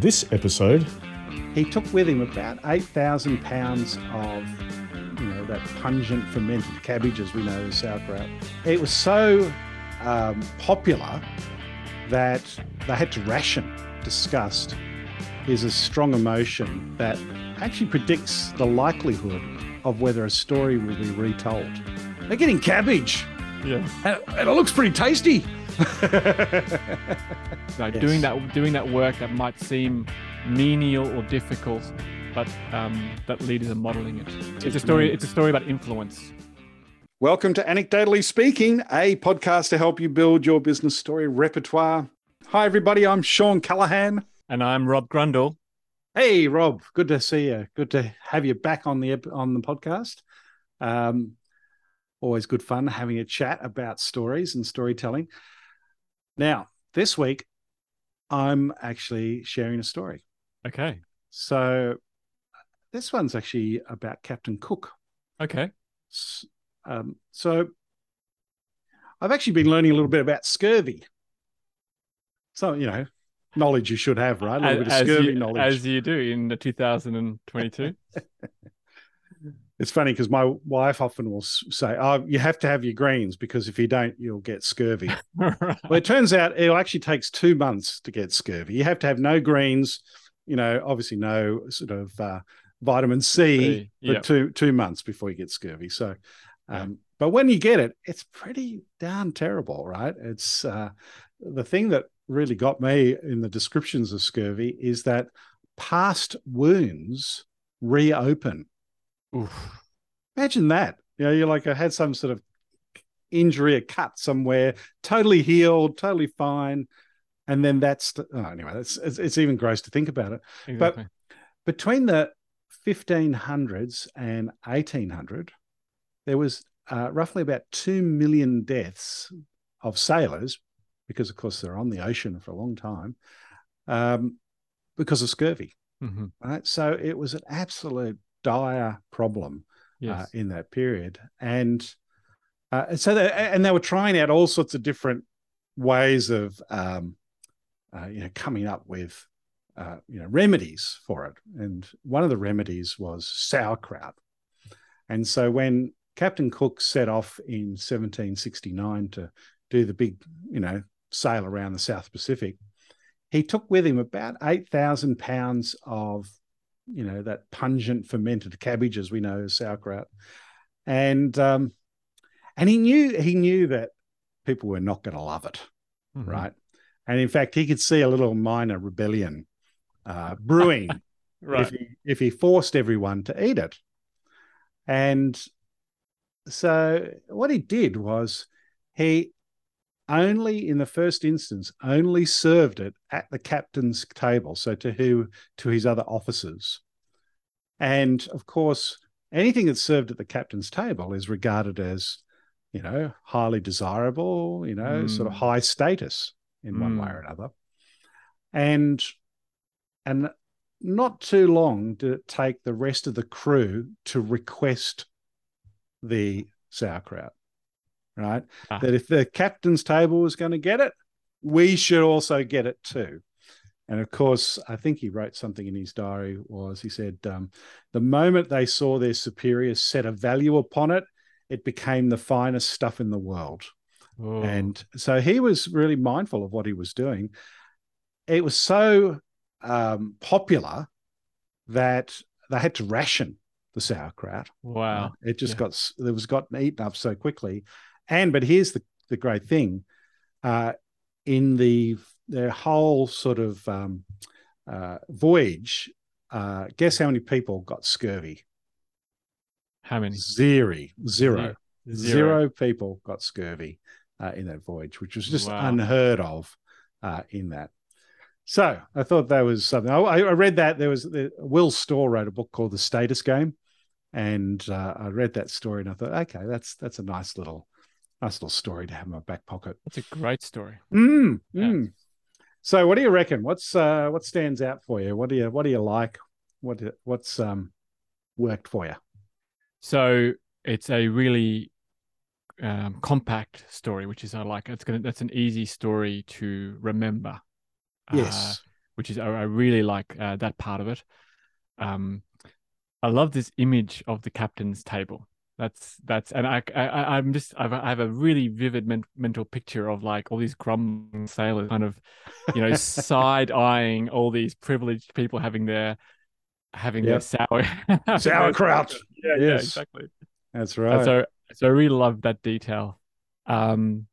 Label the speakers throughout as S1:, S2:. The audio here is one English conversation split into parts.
S1: This episode,
S2: He took with him about 8,000 pounds of, you know, that pungent fermented cabbage, as we know as sauerkraut. It was so um, popular that they had to ration. Disgust is a strong emotion that actually predicts the likelihood of whether a story will be retold. They're getting cabbage,
S3: Yeah.
S2: and, and it looks pretty tasty.
S3: Like
S2: Yes.
S3: doing that doing that work that might seem menial or difficult, but um, that leaders are modeling it. It's a story. It's a story about influence.
S2: Welcome to Anecdotally Speaking, a podcast to help you build your business story repertoire. Hi, everybody. I'm Shawn Callahan.
S3: And I'm Rob Grundle.
S2: Hey, Rob. Good to see you. Good to have you back on the on the podcast. Um, always good fun having a chat about stories and storytelling. Now, this week, I'm actually sharing a story.
S3: Okay.
S2: So, this one's actually about Captain Cook.
S3: Okay.
S2: Um, so I've actually been learning a little bit about scurvy. So, you know, knowledge you should have, right? A little bit of scurvy
S3: you,
S2: knowledge.
S3: as you do in the 2022.
S2: It's funny because my wife often will say, Oh, you have to have your greens because if you don't, you'll get scurvy. well, it turns out it actually takes two months to get scurvy. You have to have no greens, you know, obviously no sort of uh, vitamin C for
S3: yep.
S2: two two months before you get scurvy. So,
S3: Yeah.
S2: um, but when you get it, it's pretty darn terrible, right? It's uh, the thing that really got me in the descriptions of scurvy is that past wounds reopen.
S3: Oof.
S2: Imagine that. You know, you're like, I had some sort of injury, a cut somewhere, totally healed, totally fine. And then that's, oh, anyway, that's, it's, it's even gross to think about it.
S3: Exactly.
S2: Between the 1500s and 1800, there was uh, roughly about 2 million deaths of sailors, because of course they're on the ocean for a long time, um, because of scurvy.
S3: Mhm.
S2: Right. So it was an absolute dire problem
S3: Yes.
S2: uh, in that period, and uh, so they, and they were trying out all sorts of different ways of um, uh, you know coming up with uh, you know remedies for it, and one of the remedies was sauerkraut, and so when Captain Cook set off in 1769 to do the big you know sail around the South Pacific, he took with him about eight thousand pounds of you know that pungent fermented cabbage as we know as sauerkraut and um and he knew he knew that people were not going to love it
S3: Mhm.
S2: right and in fact he could see a little minor rebellion uh brewing
S3: Right.
S2: if he if he forced everyone to eat it and so what he did was he only in the first instance only served it at the captain's table so to who to his other officers and of course anything that's served at the captain's table is regarded as you know highly desirable you know sort of
S3: Mm.
S2: high status in one way
S3: Mm.
S2: or another and and not too long did it take the rest of the crew to request the sauerkraut right
S3: Ah.
S2: that if the captain's table was going to get it we should also get it too and of course i think he wrote something in his diary was he said um, the moment they saw their superiors set a value upon it it became the finest stuff in the world
S3: Oh.
S2: and so he was really mindful of what he was doing. It was so um, popular that they had to ration the sauerkraut.
S3: wow.
S2: It just
S3: Yeah.
S2: got it was gotten eaten up so quickly. And but here's the the great thing: uh, in the their whole sort of um, uh, voyage, uh, guess how many people got scurvy?
S3: How many?
S2: Zero, zero.
S3: Zero.
S2: Zero people got scurvy uh, in that voyage, which was just
S3: Wow.
S2: unheard of uh, in that. So I thought that was something. I, I read that there was the, Will Storr wrote a book called The Status Game, and uh, I read that story and I thought, okay, that's that's a nice little nice little story to have in my back pocket.
S3: That's a great story.
S2: Mm,
S3: Yeah.
S2: mm. So, what do you reckon? What's uh, what stands out for you? What do you what do you like? What what's um worked for you?
S3: So it's a really um, compact story, which is I like. It's gonna that's an easy story to remember. Uh,
S2: Yes.
S3: which is I, I really like uh, that part of it. Um, I love this image of the captain's table. That's that's and I, I I'm just I've, I have a really vivid men- mental picture of like all these grumbling sailors kind of you know side eyeing all these privileged people having their having
S2: Yep.
S3: their sour
S2: Sauerkraut.
S3: Yeah, yeah,
S2: Yes.
S3: exactly.
S2: That's
S3: And
S2: right.
S3: so so I really love that detail. Um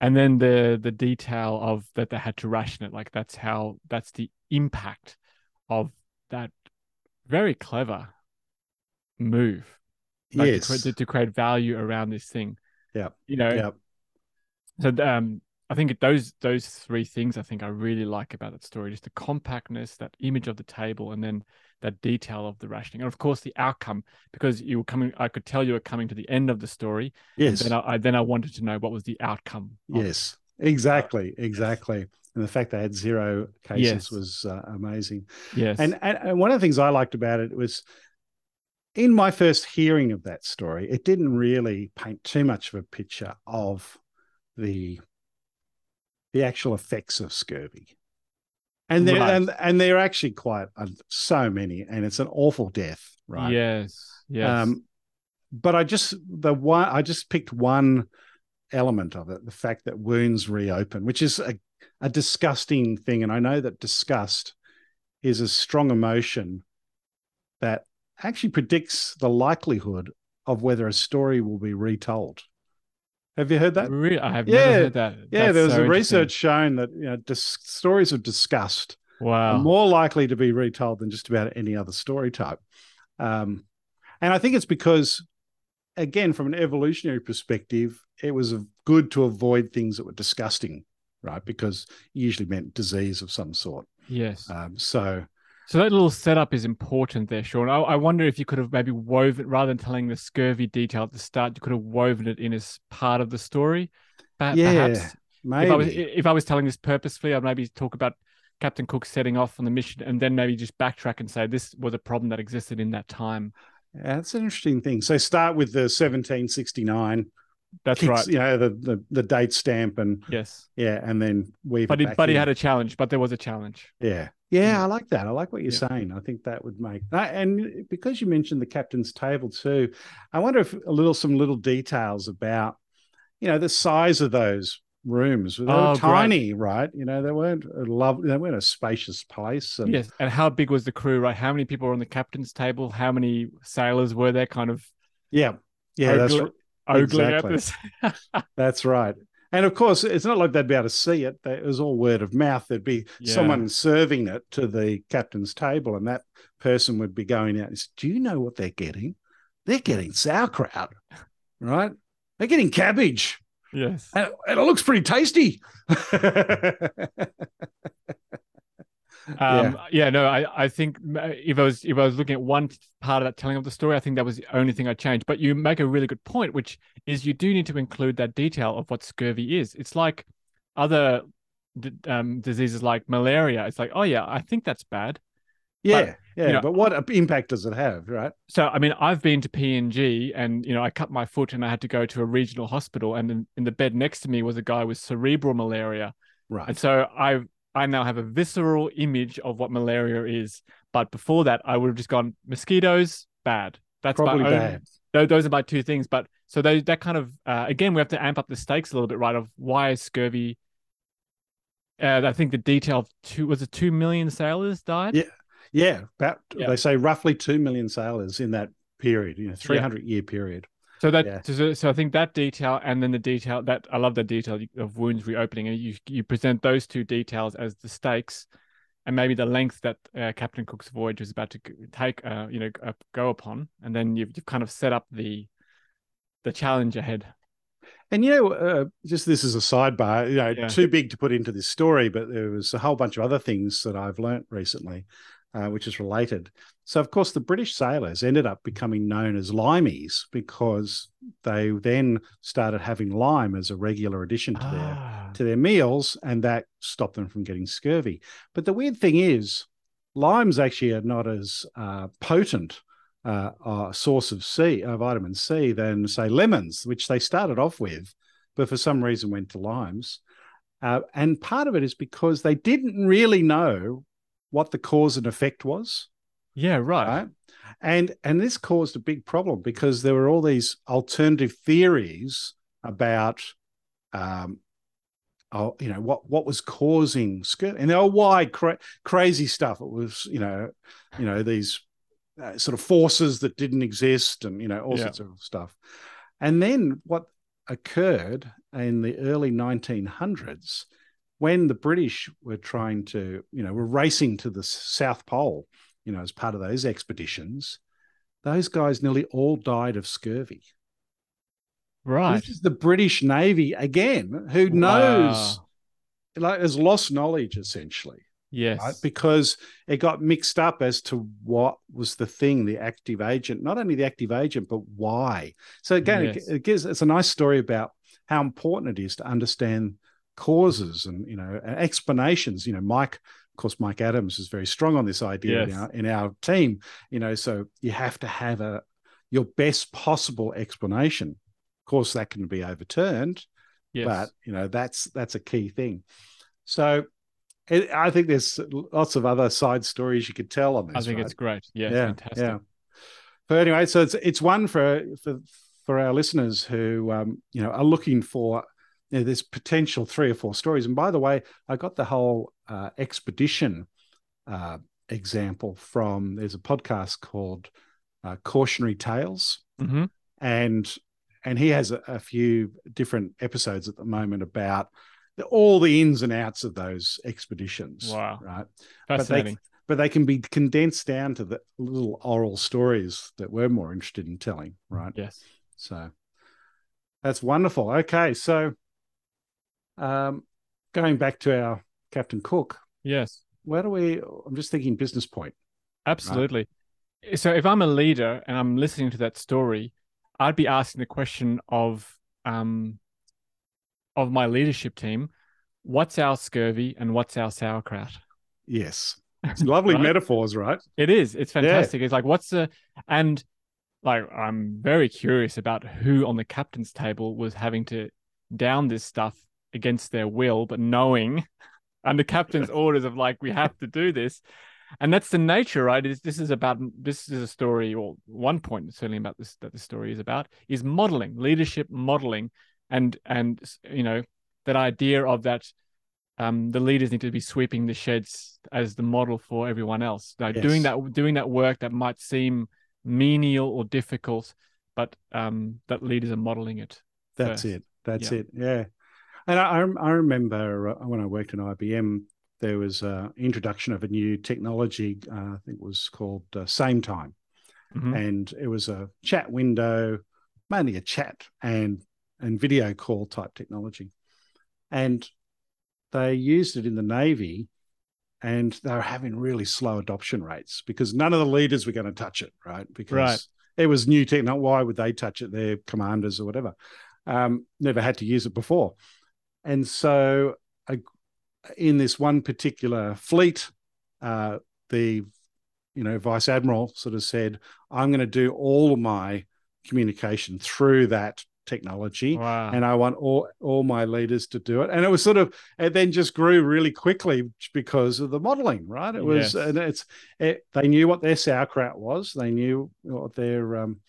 S3: and then the the detail of that they had to ration it. Like that's how that's the impact of that very clever move. Like
S2: yes.
S3: to, cre- to create value around this thing.
S2: yeah
S3: You know,
S2: yeah
S3: so um I think those those three things I think I really like about that story, just the compactness, that image of the table, and then that detail of the rationing, and of course the outcome, because you were coming, I could tell you were coming to the end of the story.
S2: Yes.
S3: Then I, I then I wanted to know what was the outcome. of it.
S2: Yes. Exactly. Exactly. And the fact they had zero cases
S3: Yes.
S2: was uh, amazing.
S3: Yes.
S2: And, and and one of the things I liked about it was in my first hearing of that story, it didn't really paint too much of a picture of the the actual effects of scurvy. And there
S3: Right.
S2: and and they're actually quite uh, so many, and it's an awful death, right?
S3: Yes. Yes.
S2: Um, but I just the one I just picked one element of it, the fact that wounds reopen, which is a, a disgusting thing. And I know that disgust is a strong emotion that actually predicts the likelihood of whether a story will be retold. Have you heard that?
S3: really, I have
S2: Yeah.
S3: never heard that.
S2: Yeah,
S3: That's
S2: there was
S3: so
S2: a research shown that you know dis- stories of disgust
S3: Wow.
S2: are more likely to be retold than just about any other story type. Um, and I think it's because, again, from an evolutionary perspective, it was good to avoid things that were disgusting, right? Because usually meant disease of some sort.
S3: yes.
S2: Um, so,
S3: So that little setup is important there, Shawn. I, I wonder if you could have maybe woven, rather than telling the scurvy detail at the start, you could have woven it in as part of the story.
S2: Yeah,
S3: perhaps
S2: maybe.
S3: if I was if I was telling this purposefully, I'd maybe talk about Captain Cook setting off on the mission, and then maybe just backtrack and say this was a problem that existed in that time.
S2: Yeah, that's an interesting thing. So start with the 1769.
S3: That's
S2: kicks,
S3: right.
S2: You know, the, the, the date stamp and
S3: Yes,
S2: yeah, and then weave
S3: but
S2: it
S3: he but he had a challenge. But there was a challenge.
S2: Yeah. Yeah,
S3: Mm.
S2: I like that. I like what you're
S3: Yeah.
S2: saying. I think that would make and because you mentioned the captain's table too, I wonder if a little some little details about, you know, the size of those rooms. They were
S3: Oh, great.
S2: tiny, right? You know, they weren't a love they weren't a spacious place. And
S3: Yes, and how big was the crew? Right, how many people were on the captain's table? How many sailors were there? Kind of
S2: yeah. Yeah, that's
S3: Ogling- ogling at
S2: Exactly.
S3: this.
S2: that's right. And of course, it's not like they'd be able to see it. It was all word of mouth. There'd be
S3: Yeah.
S2: someone serving it to the captain's table, and that person would be going out and say, Do you know what they're getting? They're getting sauerkraut, right? They're getting cabbage.
S3: yes.
S2: And, and it looks pretty tasty.
S3: Um, yeah. no, I, I think if I was if I was looking at one part of that telling of the story, I think that was the only thing I changed. But you make a really good point, which is you do need to include that detail of what scurvy is. It's like other um, diseases like malaria. It's like, oh yeah, I think that's bad.
S2: yeah, yeah.
S3: you know-
S2: but what impact does it have, right?
S3: So I mean, I've been to PNG, and you know, I cut my foot, and I had to go to a regional hospital, and in, in the bed next to me was a guy with cerebral malaria.
S2: Right.
S3: And so I I now have a visceral image of what malaria is. But before that, I would have just gone mosquitoes bad. That's
S2: Probably
S3: own,
S2: bad.
S3: Those, those are my two things. But so those that kind of uh, again, we have to amp up the stakes a little bit, right? Of why is scurvy? Uh, I think the detail of two was it two million sailors died.
S2: Yeah. Yeah, about
S3: Yeah.
S2: they say roughly two million sailors in that period, you know, three hundred year period.
S3: So that
S2: Yeah.
S3: so, so I think that detail and then the detail that I love the detail of wounds reopening and you you present those two details as the stakes and maybe the length that uh, Captain Cook's voyage was about to take uh, you know uh, go upon and then you've, you've kind of set up the the challenge ahead.
S2: And you know, uh, just this is a sidebar, you know,
S3: Yeah.
S2: too big to put into this story, but there was a whole bunch of other things that I've learnt recently, uh, which is related. So, of course, the British sailors ended up becoming known as limeys because they then started having lime as a regular addition to their
S3: Ah,
S2: to their meals, and that stopped them from getting scurvy. But the weird thing is, limes actually are not as uh, potent uh, uh, source of C, uh, vitamin C, than say lemons, which they started off with, but for some reason went to limes. Uh, and part of it is because they didn't really know what the cause and effect was.
S3: Yeah, right.
S2: right? And and this caused a big problem because there were all these alternative theories about um, oh, you know what what was causing scurvy, and they were wide cra- crazy stuff. It was you know, you know these uh, sort of forces that didn't exist, and you know all
S3: Yeah.
S2: sorts of stuff. And then what occurred in the early 1900s when the British were trying to, you know, were racing to the South Pole, you know, as part of those expeditions, those guys nearly all died of scurvy.
S3: Right.
S2: This is the British Navy again, who knows,
S3: Wow.
S2: like, has lost knowledge essentially,
S3: Yes.
S2: right? Because it got mixed up as to what was the thing, the active agent, not only the active agent, but why. So again, it-
S3: Yes.
S2: it gives it's a nice story about how important it is to understand causes and you know explanations. You know, Mike, of course, Mike Adams is very strong on this idea in our in our team. You know, so you have to have a your best possible explanation. Of course, that can be overturned,
S3: yes.
S2: but you know that's that's a key thing. So. It, I think there's lots of other side stories you could tell on this.
S3: I think
S2: right?
S3: it's great. Yes,
S2: yeah,
S3: fantastic.
S2: yeah. But anyway, so it's it's one for for for our listeners who um, you know are looking for you know, this potential three or four stories. And by the way, I got the whole uh, expedition uh, example from there's a podcast called uh, Cautionary Tales,
S3: hmm
S2: and and he has a, a few different episodes at the moment about the, all the ins and outs of those expeditions.
S3: Wow.
S2: Right
S3: Fascinating.
S2: but they can be condensed down to the little oral stories that we're more interested in telling, right?
S3: yes.
S2: So that's wonderful. Okay, so um, going back to our Captain Cook,
S3: Yes.
S2: where do we? I'm just thinking business point.
S3: Absolutely. So if I'm a leader and I'm listening to that story, I'd be asking the question of um of my leadership team, what's our scurvy and what's our sauerkraut?
S2: Yes, it's lovely
S3: Right?
S2: metaphors, right?
S3: It is. It's fantastic. It's like what's the and like I'm very curious about who on the captain's table was having to down this stuff against their will, but knowing under captain's orders of like we have to do this. And that's the nature, right? Is this is about this is a story, or one point certainly about this that the story is about is modeling, leadership modeling, and and you know that idea of that um, the leaders need to be sweeping the sheds as the model for everyone else. Like doing that, doing that work that might seem menial or difficult, but um, that leaders are modeling it.
S2: That's
S3: first.
S2: it. That's
S3: Yeah.
S2: it. Yeah. And I, I remember uh, when I worked in IBM, there was an introduction of a new technology. Uh, I think it was called uh, Sametime.
S3: Mhm.
S2: and it was a chat window, mainly a chat and and video call type technology, and they used it in the navy, and they were having really slow adoption rates because none of the leaders were going to touch it, right? Because
S3: Right.
S2: it was new technology. Why would they touch it? Their commanders or whatever, um, never had to use it before, and so in this one particular fleet, uh, the you know vice admiral sort of said, "I'm going to do all of my communication through that technology."
S3: Wow.
S2: And I want all all my leaders to do it, and it was sort of it then just grew really quickly because of the modeling, right? It was,
S3: Yes.
S2: and it's it, they knew what their sauerkraut was, they knew what their um,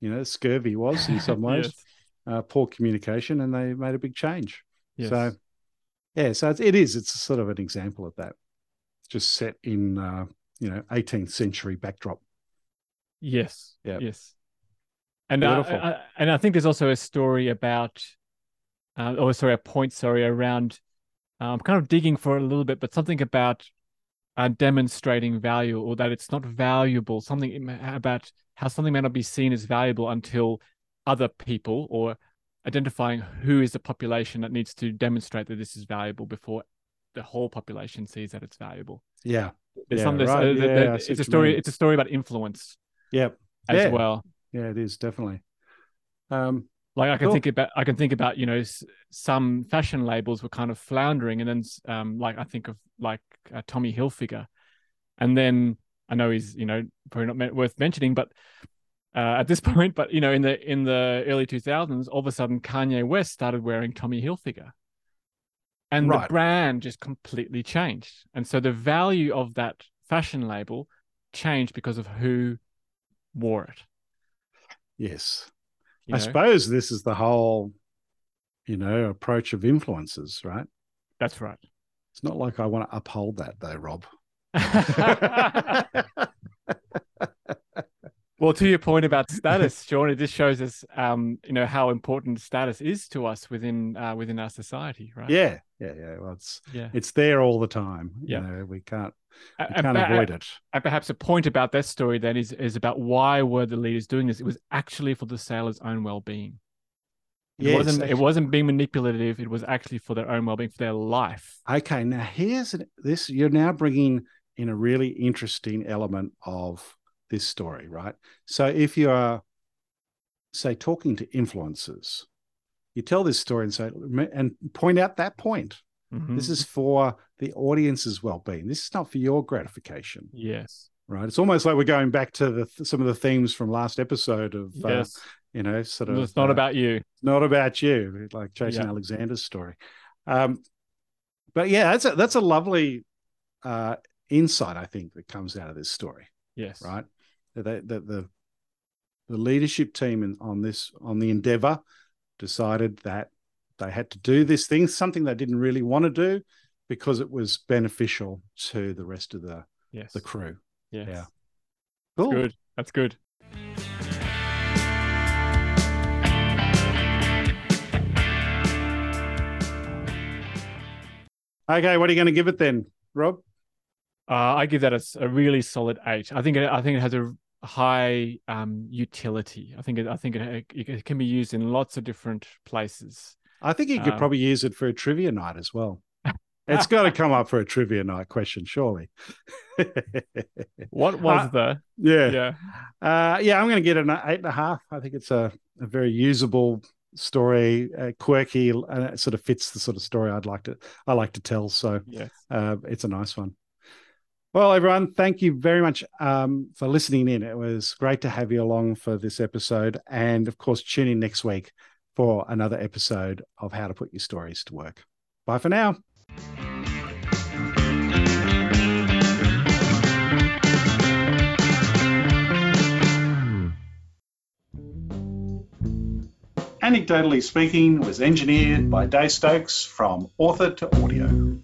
S2: you know scurvy was in some ways,
S3: yes.
S2: uh, poor communication, and they made a big change.
S3: Yes.
S2: So, yeah, so it's, it is. It's sort of an example of that, just set in uh, you know 18th century backdrop.
S3: Yes.
S2: Yeah.
S3: Yes. And I, I, and I think there's also a story about, uh, or sorry, a point, sorry, around. uh, I'm kind of digging for a little bit, but something about uh, demonstrating value, or that it's not valuable. Something about how something may not be seen as valuable until other people, or identifying who is the population that needs to demonstrate that this is valuable before the whole population sees that it's valuable.
S2: Yeah,
S3: There's
S2: Yeah,
S3: some. there's,
S2: right.
S3: uh,
S2: Yeah,
S3: the-
S2: I
S3: it's a story.
S2: mean.
S3: It's a story about influence
S2: yeah,
S3: as
S2: Yeah.
S3: well.
S2: yeah. It is definitely. Um,
S3: Like I can
S2: Cool.
S3: think about, I can think about, you know, s- some fashion labels were kind of floundering, and then, um, like I think of like uh, Tommy Hilfiger, and then I know he's, you know, probably not me- worth mentioning, but uh, at this point, but you know, in the in the early two thousands, all of a sudden Kanye West started wearing Tommy Hilfiger, and
S2: Right.
S3: the brand just completely changed. And so the value of that fashion label changed because of who wore it.
S2: Yes.
S3: you
S2: I
S3: know?
S2: suppose this is the whole, you know, approach of influences, right?
S3: That's right.
S2: It's not like I want to uphold that though, Rob.
S3: well, to your point about status, Shawn, it just shows us, um, you know, how important status is to us within uh, within our society, right?
S2: yeah, yeah, yeah. Well, it's
S3: yeah.
S2: it's there all the time. You
S3: Yeah.
S2: know, we can't we
S3: And,
S2: can't
S3: perha-
S2: avoid it.
S3: and perhaps a point about that story then is is about why were the leaders doing this? It was actually for the sailors' own well being. It
S2: Yes,
S3: wasn't. It wasn't being manipulative. It was actually for their own well being, for their life.
S2: Okay, now here's an, this. You're now bringing in a really interesting element of this story, right? So if you are, say, talking to influencers, you tell this story and say and point out that point.
S3: Mhm.
S2: This is for the audience's well-being. This is not for your gratification,
S3: yes,
S2: right? It's almost like we're going back to the some of the themes from last episode of, uh, you know, sort of.
S3: it's not
S2: uh,
S3: about you.
S2: not about you, like Jason
S3: Yeah.
S2: Alexander's story. Um, but yeah, that's a that's a lovely uh, insight, I think, that comes out of this story,
S3: Yes,
S2: right? That the, the the leadership team in, on this on the Endeavour decided that they had to do this thing, something they didn't really want to do, because it was beneficial to the rest of the
S3: Yes,
S2: the crew.
S3: yes.
S2: yeah. Cool.
S3: Good. That's good.
S2: Okay, what are you going to give it then, Rob?
S3: Uh, I give that a really solid eight. I think it, I think it has a high um, utility. I think it, I think it, it can be used in lots of different places.
S2: I think you could
S3: Um,
S2: probably use it for a trivia night as well. It's got to come up for a trivia night question, surely.
S3: What was
S2: Uh,
S3: the
S2: yeah.
S3: yeah?
S2: Uh, yeah, I'm going to get an eight and a half. I think it's a, a very usable story, uh, quirky, and it sort of fits the sort of story I'd like to I like to tell. So
S3: Yes.
S2: uh, it's a nice one. Well, everyone, thank you very much um, for listening in. It was great to have you along for this episode, and of course, tune in next week for another episode of How to Put Your Stories to Work. Bye for now. Anecdotally Speaking was engineered by Dave Stokes from Author to Audio.